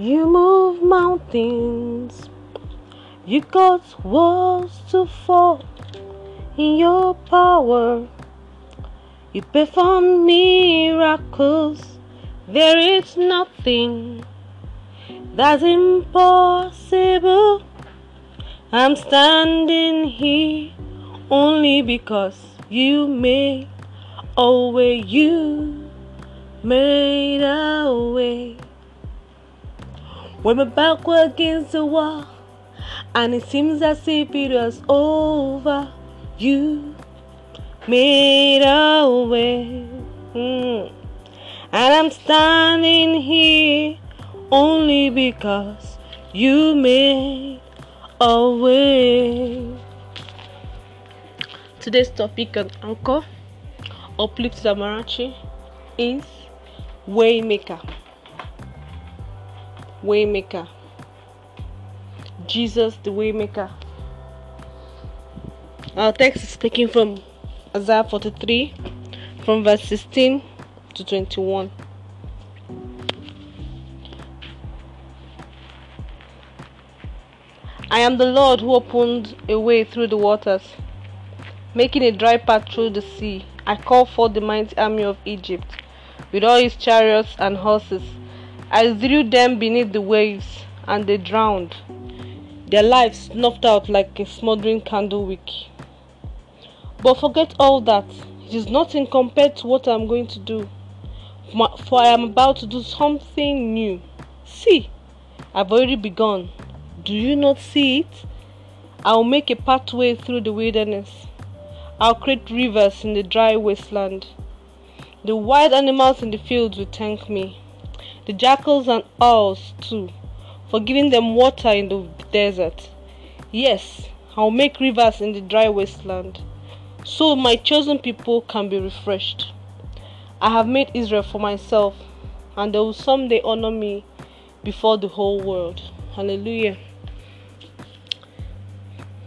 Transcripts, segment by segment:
You move mountains. You cause walls to fall in your power. You perform miracles. There is nothing that's impossible. I'm standing here only because you made a way. You made a way. My back against the wall, and it seems as if it was over, you made a way. Mm. And I'm standing here only because you made a way. Today's topic on Anchor Uplift Zamarachi is Waymaker. Waymaker. Jesus the Waymaker. Our text is taken from Isaiah 43 from verse 16 to 21. I am the Lord who opened a way through the waters, making a dry path through the sea. I call forth the mighty army of Egypt, with all his chariots and horses. I threw them beneath the waves, and they drowned, their lives snuffed out like a smoldering candle wick. But forget all that. It is nothing compared to what I am going to do. For I am about to do something new. See, I've already begun. Do you not see it? I will make a pathway through the wilderness. I'll create rivers in the dry wasteland. The wild animals in the fields will thank me. The jackals and owls, too, for giving them water in the desert. Yes, I'll make rivers in the dry wasteland so my chosen people can be refreshed. I have made Israel for myself, and they will someday honor me before the whole world. Hallelujah.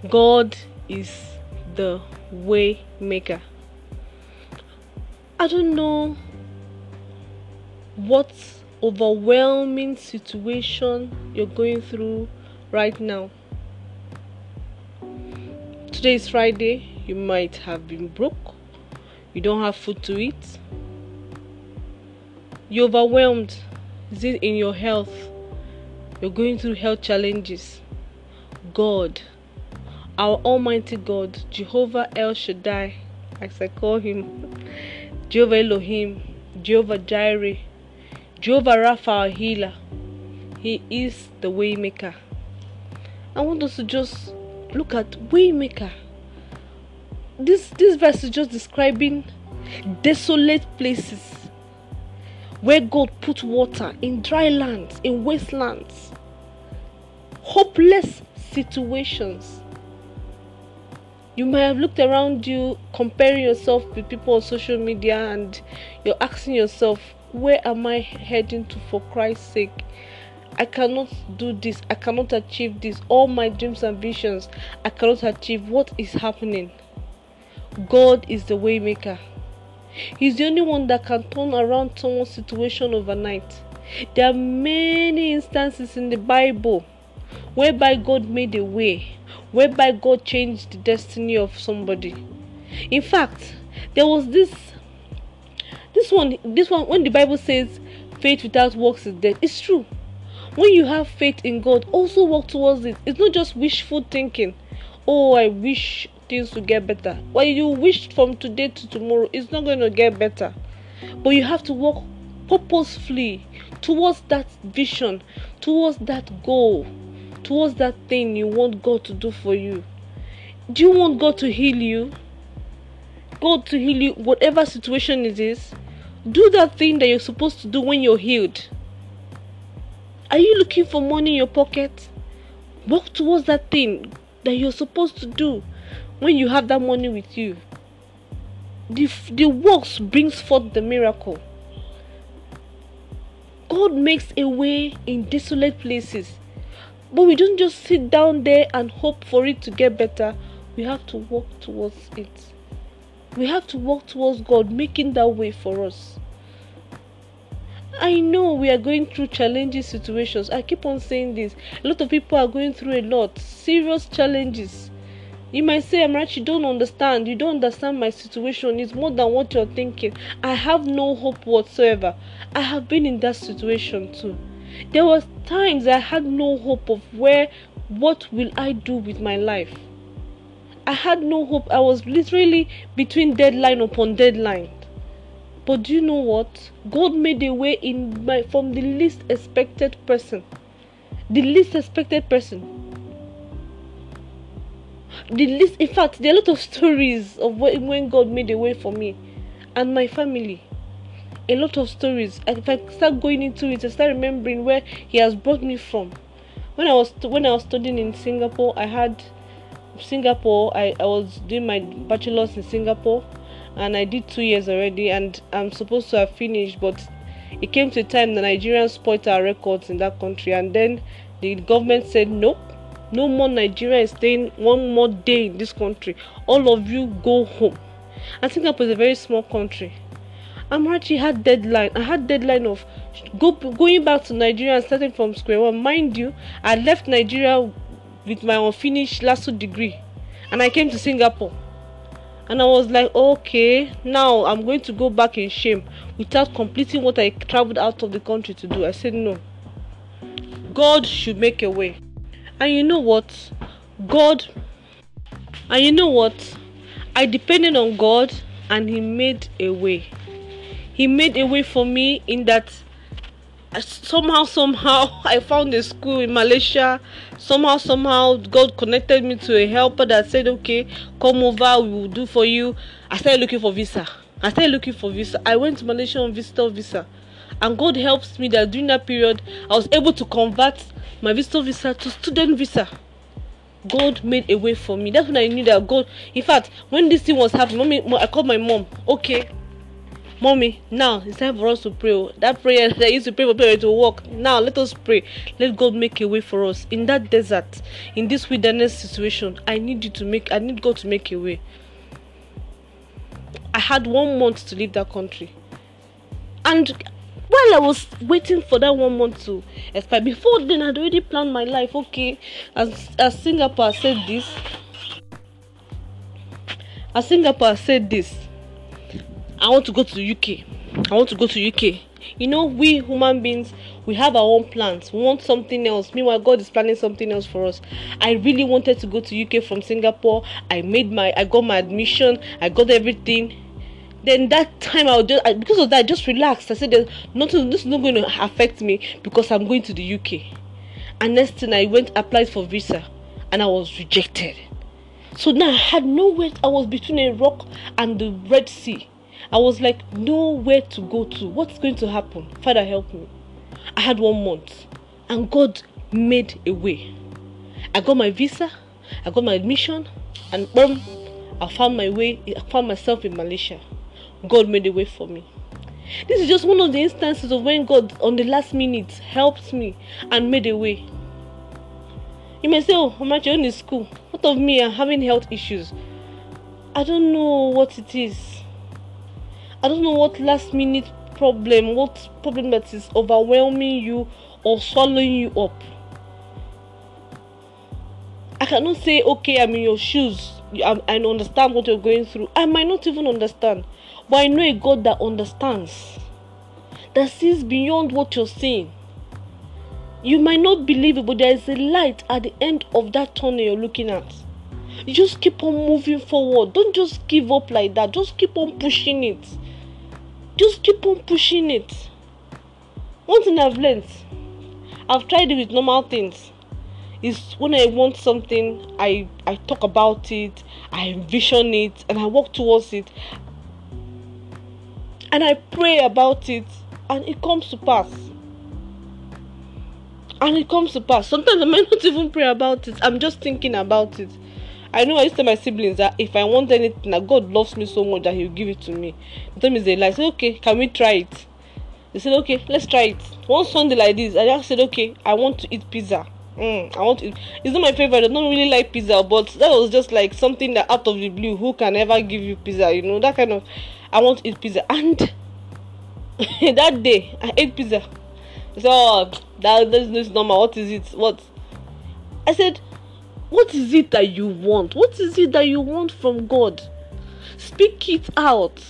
God is the way maker. I don't know what overwhelming situation you're going through right now. Today is Friday you might have been broke, you don't have food to eat, you're overwhelmed. Is it in your health? You're going through health challenges. God, our Almighty God, Jehovah El Shaddai, as I call him, Jehovah Elohim, Jehovah Jireh, Jehovah Rapha, our healer. He is the waymaker. I want us to just look at waymaker this this verse is just describing desolate places where God put water in dry lands, in wastelands, hopeless situations. You might have looked around you, comparing yourself with people on social media, and you're asking yourself, Where am I heading to for Christ's sake? I cannot do this, I cannot achieve this. All my dreams and visions, I cannot achieve. What is happening? God is the waymaker. He's the only one that can turn around someone's situation overnight. There are many instances in the Bible whereby God made a way, whereby God changed the destiny of somebody. In fact, there was this this one this one when the Bible says faith without works is dead. It's true. When you have faith in God, also work towards it. It's not just wishful thinking. Oh, I wish things to get better. What you wish from today to tomorrow, it's not going to get better. But you have to work purposefully towards that vision, towards that goal, towards that thing you want God to do for you. Do you want God to heal you? God to heal you, whatever situation it is. Do that thing that you're supposed to do when you're healed. Are you looking for money in your pocket? Work towards that thing that you're supposed to do when you have that money with you. The, the works brings forth the miracle. God makes a way in desolate places. But we don't just sit down there and hope for it to get better. We have to work towards it we have to work towards god making that way for us I know we are going through challenging situations. I keep on saying this. A lot of people are going through a lot, serious challenges. You might say, Amarachi, you don't understand. You don't understand my situation. It's more than what you're thinking. I have no hope whatsoever. I have been in that situation too. There was times I had no hope of where, what will I do with my life. I had no hope. I was literally between deadline upon deadline. But do you know what? God made a way in my from the least expected person. The least expected person. The least in fact there are a lot of stories of when God made a way for me and my family. A lot of stories. If I start going into it, I start remembering where He has brought me from. When I was when I was studying in Singapore, I had Singapore. I, I was doing my bachelor's in Singapore and I did two years already, and I'm supposed to have finished, but it came to a time the Nigerians spoiled our records in that country, and then the government said nope, no more Nigeria is staying one more day in this country. All of you go home. And Singapore is a very small country. I'm actually had deadline. I had deadline of go going back to Nigeria and starting from square one. Mind you, I left Nigeria with my unfinished lasso degree, and I came to Singapore and I was like, okay, now I'm going to go back in shame without completing what I traveled out of the country to do. I said, no. God should make a way. And you know what? God, and you know what? I depended on God and He made a way. He made a way for me in that somehow somehow i found a school in malaysia. Somehow somehow god connected me to a helper that said okay come over we will do for you. I started looking for visa. I started looking for visa. I went to malaysia on visitor visa. And god helps me that during that period i was able to convert my visitor visa to student visa. God made a way for me. That's when i knew that god in fact when this thing was happening mommy i called my mom. Okay Mommy, now it's time for us to pray. Oh. That prayer that used to pray for prayer to work. Now let us pray. Let God make a way for us in that desert, in this wilderness situation. I need you to make. I need God to make a way. I had one month to leave that country, and while I was waiting for that one month to expire, before then I'd already planned my life. Okay, as as Singapore said this, as Singapore said this I want to go to the UK. I want to go to UK. You know, we human beings, we have our own plans. We want something else. Meanwhile, God is planning something else for us. I really wanted to go to UK from Singapore. I made my, I got my admission. I got everything. Then that time I was just I, because of that I just relaxed. I said, nothing. This is not going to affect me because I'm going to the UK." And next thing I went applied for visa, and I was rejected. So now I had nowhere. I was between a rock and the Red Sea. I was like, nowhere to go to. What's going to happen? Father, help me. I had one month, and God made a way. I got my visa, I got my admission, and boom, I found my way. I found myself in Malaysia. God made a way for me. This is just one of the instances of when God, on the last minute, helped me and made a way. You may say, Oh, I'm at your own school. What of me? I'm having health issues. I don't know what it is. I don't know what last minute problem, what problem that is overwhelming you or swallowing you up. I cannot say, okay, I'm in your shoes. I, I understand what you're going through. I might not even understand, but I know a God that understands, that sees beyond what you're seeing. You might not believe it, but there is a light at the end of that tunnel you're looking at. You just keep on moving forward. Don't just give up like that. Just keep on pushing it just keep on pushing it. One thing i've learned i've tried it with normal things. Is when i want something i i talk about it i envision it and i work towards it. And i pray about it and it comes to pass. And it comes to pass. Sometimes i might not even pray about it. I'm just thinking about it I know I used to tell my siblings that if I want anything, that God loves me so much that He'll give it to me. The time is they lie. I said, okay, can we try it? They said, okay, let's try it. One Sunday like this, I just said, okay, I want to eat pizza. Mm, I want to. Eat. It's not my favorite. I don't really like pizza, but that was just like something that out of the blue, who can ever give you pizza? You know that kind of. I want to eat pizza, and that day I ate pizza. Said, "Oh, that this is normal. What is it? What?" I said, "What is it that you want? What is it that you want from God? Speak it out.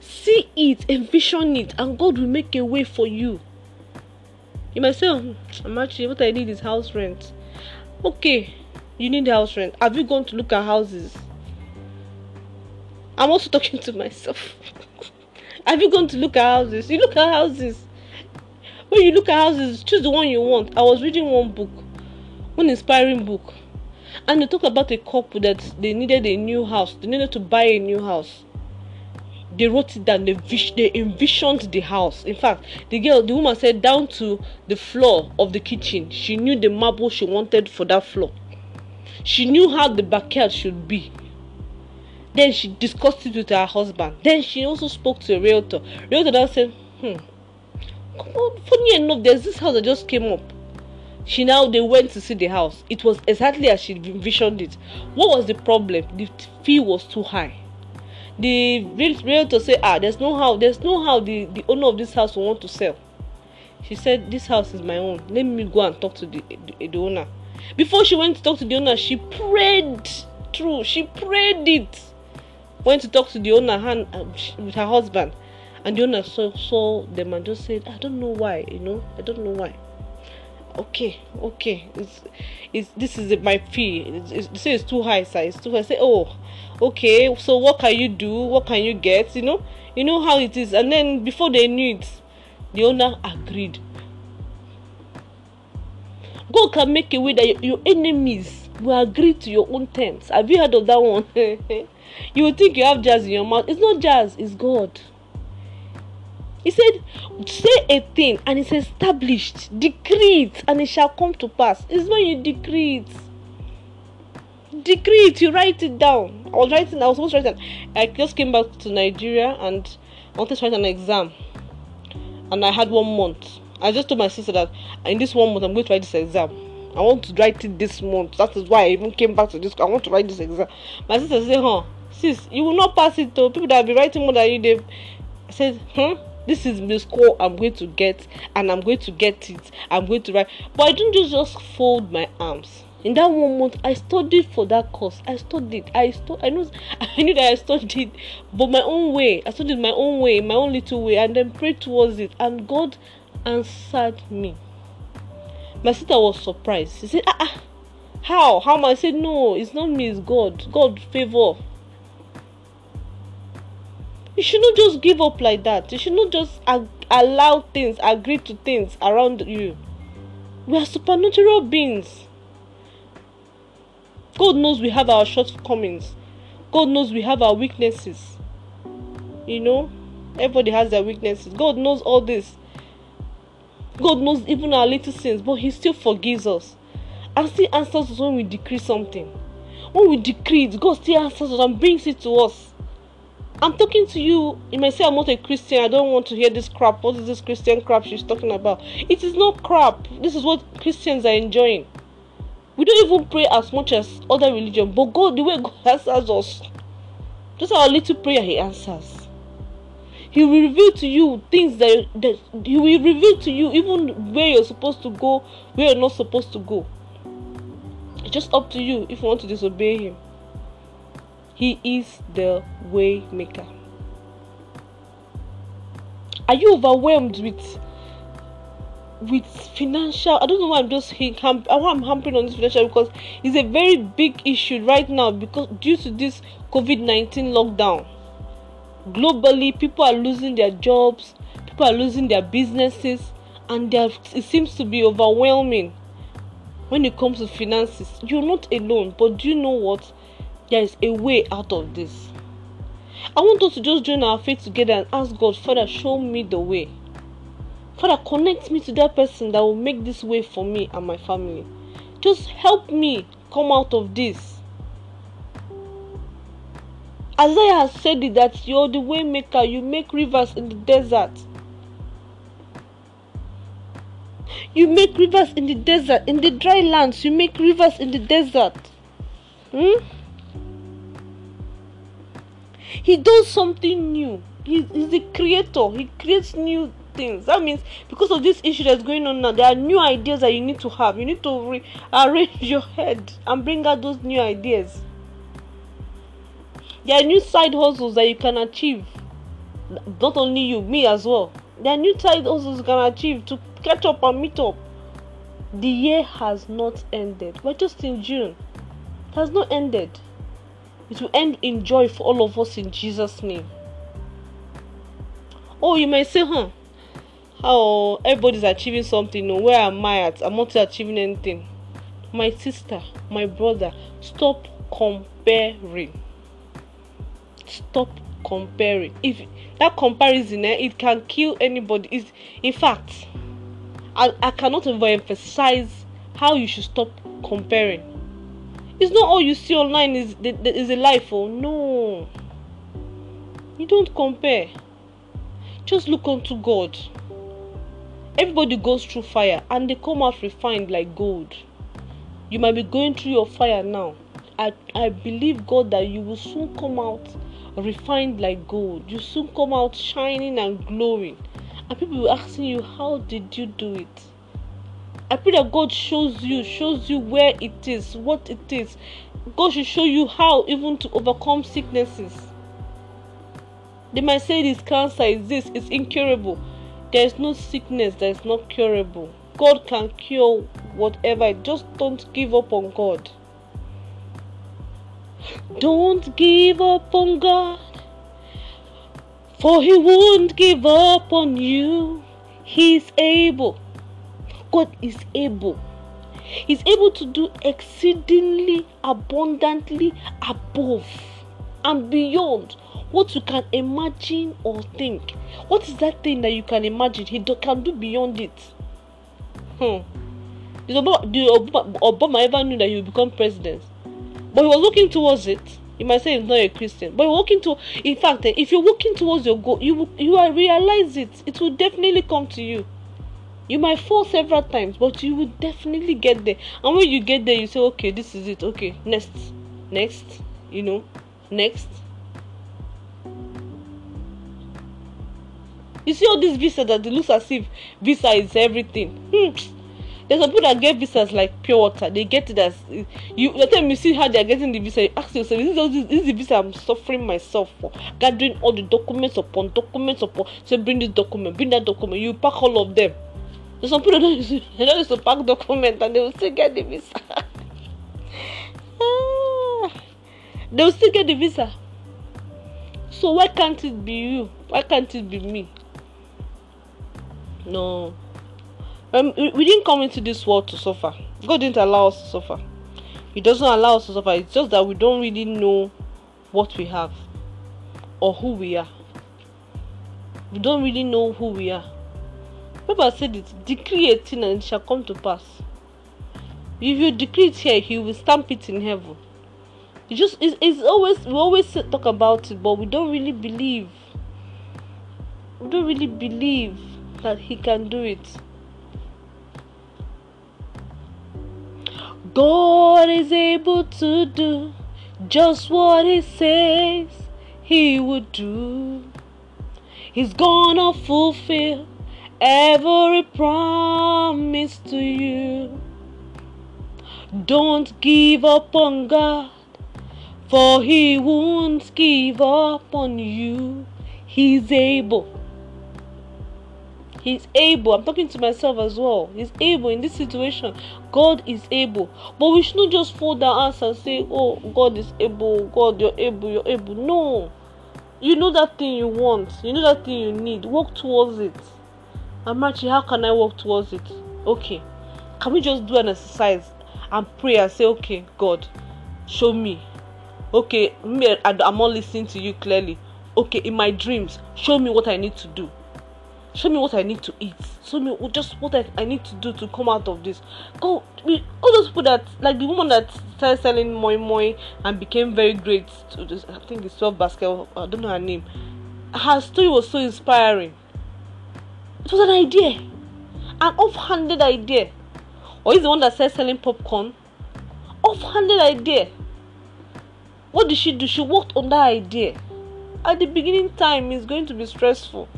See it, envision it, and God will make a way for you." You might say, oh, "I'm actually what I need is house rent." Okay, you need house rent. Have you gone to look at houses? I'm also talking to myself. Have you gone to look at houses? You look at houses. When you look at houses, choose the one you want. I was reading one book, one inspiring book, and they talked about a couple that they needed a new house. They needed to buy a new house. They wrote it down. They, vis- they envisioned the house. In fact, the girl, the woman said down to the floor of the kitchen. She knew the marble she wanted for that floor. She knew how the backyard should be then she discussed it with her husband. Then she also spoke to a realtor. Realtor said, hmm, funny enough, there's this house that just came up. She now they went to see the house. It was exactly as she envisioned it. What was the problem? The fee was too high. The realtor said, ah, there's no how, there's no how the, the owner of this house will want to sell. She said, this house is my own. Let me go and talk to the, the, the owner. Before she went to talk to the owner, she prayed through. She prayed it went to talk to the owner and, uh, with her husband and the owner saw, saw them and just said i don't know why you know i don't know why okay okay it's, it's this is my fee. It's, it's, say it's too high sir. It's too high. Say oh okay so what can you do? What can you get? You know you know how it is. And then before they knew it the owner agreed. God can make a way that your, enemies will agree to your own terms. Have you heard of that one? You think you have jazz in your mouth. It's not jazz, it's God. He said, Say a thing and it's established. Decree it and it shall come to pass. It's when you decree it. Decree it, you write it down. I was writing, I was write an, I just came back to Nigeria and I wanted to write an exam. And I had one month. I just told my sister that in this one month I'm going to write this exam. I want to write it this month. That is why I even came back to this. I want to write this exam. My sister said, huh, sis, you will not pass it to people that will be writing more than you. They said, huh? This is the score I'm going to get, and I'm going to get it. I'm going to write. But I didn't just, just fold my arms. In that one month, I studied for that course. I studied. I stu- I know. I knew that I studied, but my own way. I studied my own way, my own little way, and then prayed towards it. And God answered me. My sister was surprised. She said, ah, ah how? How? I said, no, it's not me, it's God. God favor. You should not just give up like that. You should not just ag- allow things, agree to things around you. We are supernatural beings. God knows we have our shortcomings. God knows we have our weaknesses. You know, everybody has their weaknesses. God knows all this. God knows even our little sins, but He still forgives us and still answers us when we decree something. When we decree it, God still answers us and brings it to us. I'm talking to you. You may say I'm not a Christian. I don't want to hear this crap. What is this Christian crap she's talking about? It is not crap. This is what Christians are enjoying. We don't even pray as much as other religions, but God, the way God answers us, just our little prayer He answers. He will reveal to you things that, that He will reveal to you even where you're supposed to go, where you're not supposed to go. It's just up to you if you want to disobey Him. He is the way maker. Are you overwhelmed with with financial? I don't know why I'm just why I'm hampering on this financial because it's a very big issue right now because due to this COVID nineteen lockdown. Globally, people are losing their jobs, people are losing their businesses, and it seems to be overwhelming when it comes to finances. You're not alone, but do you know what? There is a way out of this. I want us to just join our faith together and ask God, Father, show me the way. Father, connect me to that person that will make this way for me and my family. Just help me come out of this. Isaiah has said it that you're the way maker, you make rivers in the desert. You make rivers in the desert, in the dry lands, you make rivers in the desert. Hmm? He does something new He's, he's the creator. He creates new things. That means because of this issue that's going on now, there are new ideas that you need to have. You need to rearrange your head and bring out those new ideas. There are new side hustles that you can achieve. Not only you, me as well. There are new side hustles you can achieve to catch up and meet up. The year has not ended. We're just in June. It has not ended. It will end in joy for all of us in Jesus' name. Oh, you may say, huh? How everybody's achieving something. Where am I at? I'm not achieving anything. My sister, my brother, stop comparing. Stop comparing. If that comparison, eh, it can kill anybody. It's, in fact, I, I cannot overemphasize how you should stop comparing. It's not all you see online is is a life. Oh no, you don't compare. Just look unto God. Everybody goes through fire and they come out refined like gold. You might be going through your fire now. I, I believe God that you will soon come out refined like gold. You soon come out shining and glowing. And people will asking you, How did you do it? I pray that God shows you, shows you where it is, what it is. God should show you how even to overcome sicknesses. They might say this cancer is this, it's incurable. There is no sickness that is not curable. God can cure whatever. Just don't give up on God. Don't give up on God, for He won't give up on you. He's able. God is able. He's able to do exceedingly abundantly above and beyond what you can imagine or think. What is that thing that you can imagine? He do, can do beyond it. Hmm. Did Obama, did Obama ever knew that he would become president? But he was looking towards it. You might say he's not a Christian, but you're working to. In fact, eh, if you're working towards your goal, you you will realize it. It will definitely come to you. You might fall several times, but you will definitely get there. And when you get there, you say, "Okay, this is it. Okay, next, next, you know, next." You see all these visas that it looks as if visa is everything. Hmm. There's some people that get visas like pure water. They get it as you. The time you see how they are getting the visa, you ask yourself, "Is this, this, is the visa I'm suffering myself for? Gathering all the documents upon documents upon. Say, bring this document, bring that document. You pack all of them. Some people they to pack document and they will still get the visa. Ah. they will still get the visa. So why can't it be you? Why can't it be me? No. Um, we didn't come into this world to suffer. God didn't allow us to suffer. He doesn't allow us to suffer. It's just that we don't really know what we have or who we are. We don't really know who we are. Bible said it, decree a thing and it shall come to pass. If you decree it here, he will stamp it in heaven. It just it's, it's always we always talk about it, but we don't really believe. We don't really believe that He can do it. God is able to do just what He says He would do. He's gonna fulfill every promise to you. Don't give up on God, for He won't give up on you. He's able. He's able. I'm talking to myself as well. He's able in this situation. God is able. But we should not just fold our hands and say, Oh, God is able. God, you're able. You're able. No. You know that thing you want. You know that thing you need. Work towards it. Amachi, how can I work towards it? Okay. Can we just do an exercise and pray and say, Okay, God, show me. Okay, me, I'm not listening to you clearly. Okay, in my dreams, show me what I need to do show me what I need to eat. Show me just what I, I need to do to come out of this. Go, all those people that, like the woman that started selling moi moi and became very great. To this, I think it's 12 basket. I don't know her name. Her story was so inspiring. It was an idea, an off-handed idea. Or is the one that started selling popcorn? Off-handed idea. What did she do? She worked on that idea at the beginning time it's going to be stressful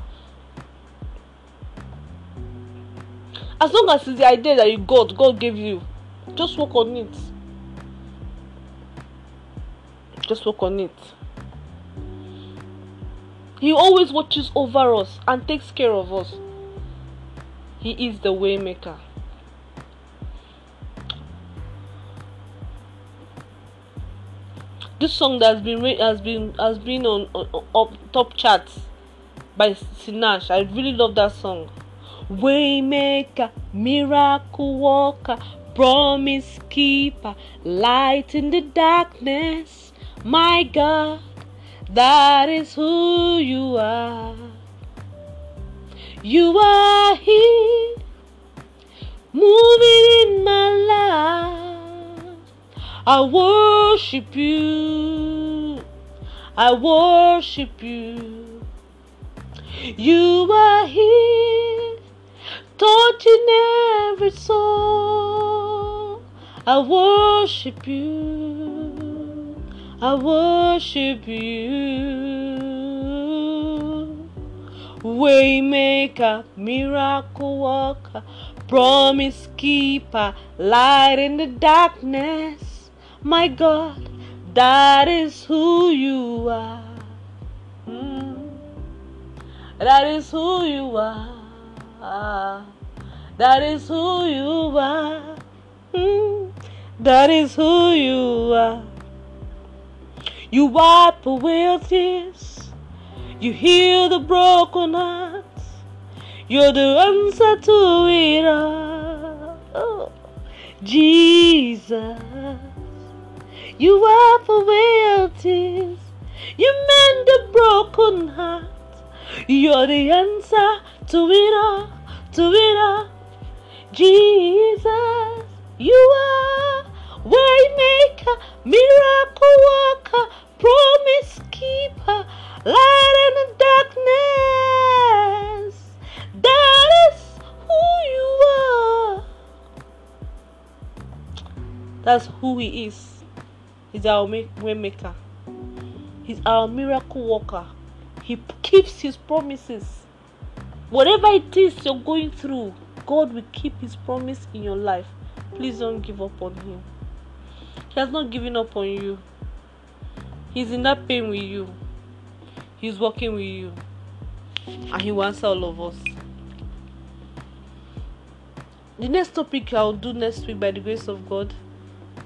as long as it's the idea that you got god gave you just work on it just work on it he always watches over us and takes care of us he is the waymaker this song that has been has been has been on, top charts by Sinach. I really love that song. Waymaker, miracle worker, promise keeper, light in the darkness. My God, that is who you are. You are here, moving in my life. I worship you. I worship you. You are here, touching every soul. I worship you. I worship you. Waymaker, miracle worker, promise keeper, light in the darkness. My God, that is who you are. Mm. That is who you are. That is who you are. Mm. That is who you are. You wipe away tears. You heal the broken hearts. You're the answer to it all. Oh, Jesus. You away your tears. You mend the broken heart. You're the answer to it all, to it all. Jesus, you are waymaker, miracle worker, promise keeper, light in the darkness. That is who you are. That's who he is. He's our waymaker. He's our miracle worker. He keeps his promises. Whatever it is you're going through, God will keep his promise in your life. Please don't give up on him. He has not given up on you. He's in that pain with you. He's working with you. And he answer all of us. The next topic I'll do next week by the grace of God.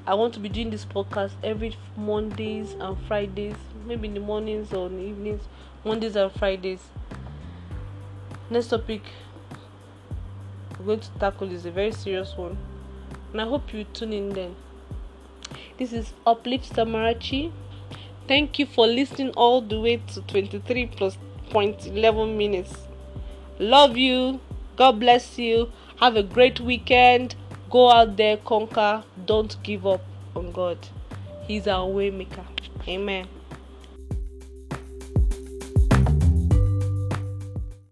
I want to be doing this podcast every Mondays and Fridays, maybe in the mornings or in the evenings, Mondays and Fridays. Next topic we're going to tackle is a very serious one, and I hope you tune in then. This is Uplift Samarachi. Thank you for listening all the way to 23 plus point 11 minutes. Love you. God bless you. Have a great weekend. Go out there, conquer. Don't give up on God. He's our waymaker. Amen.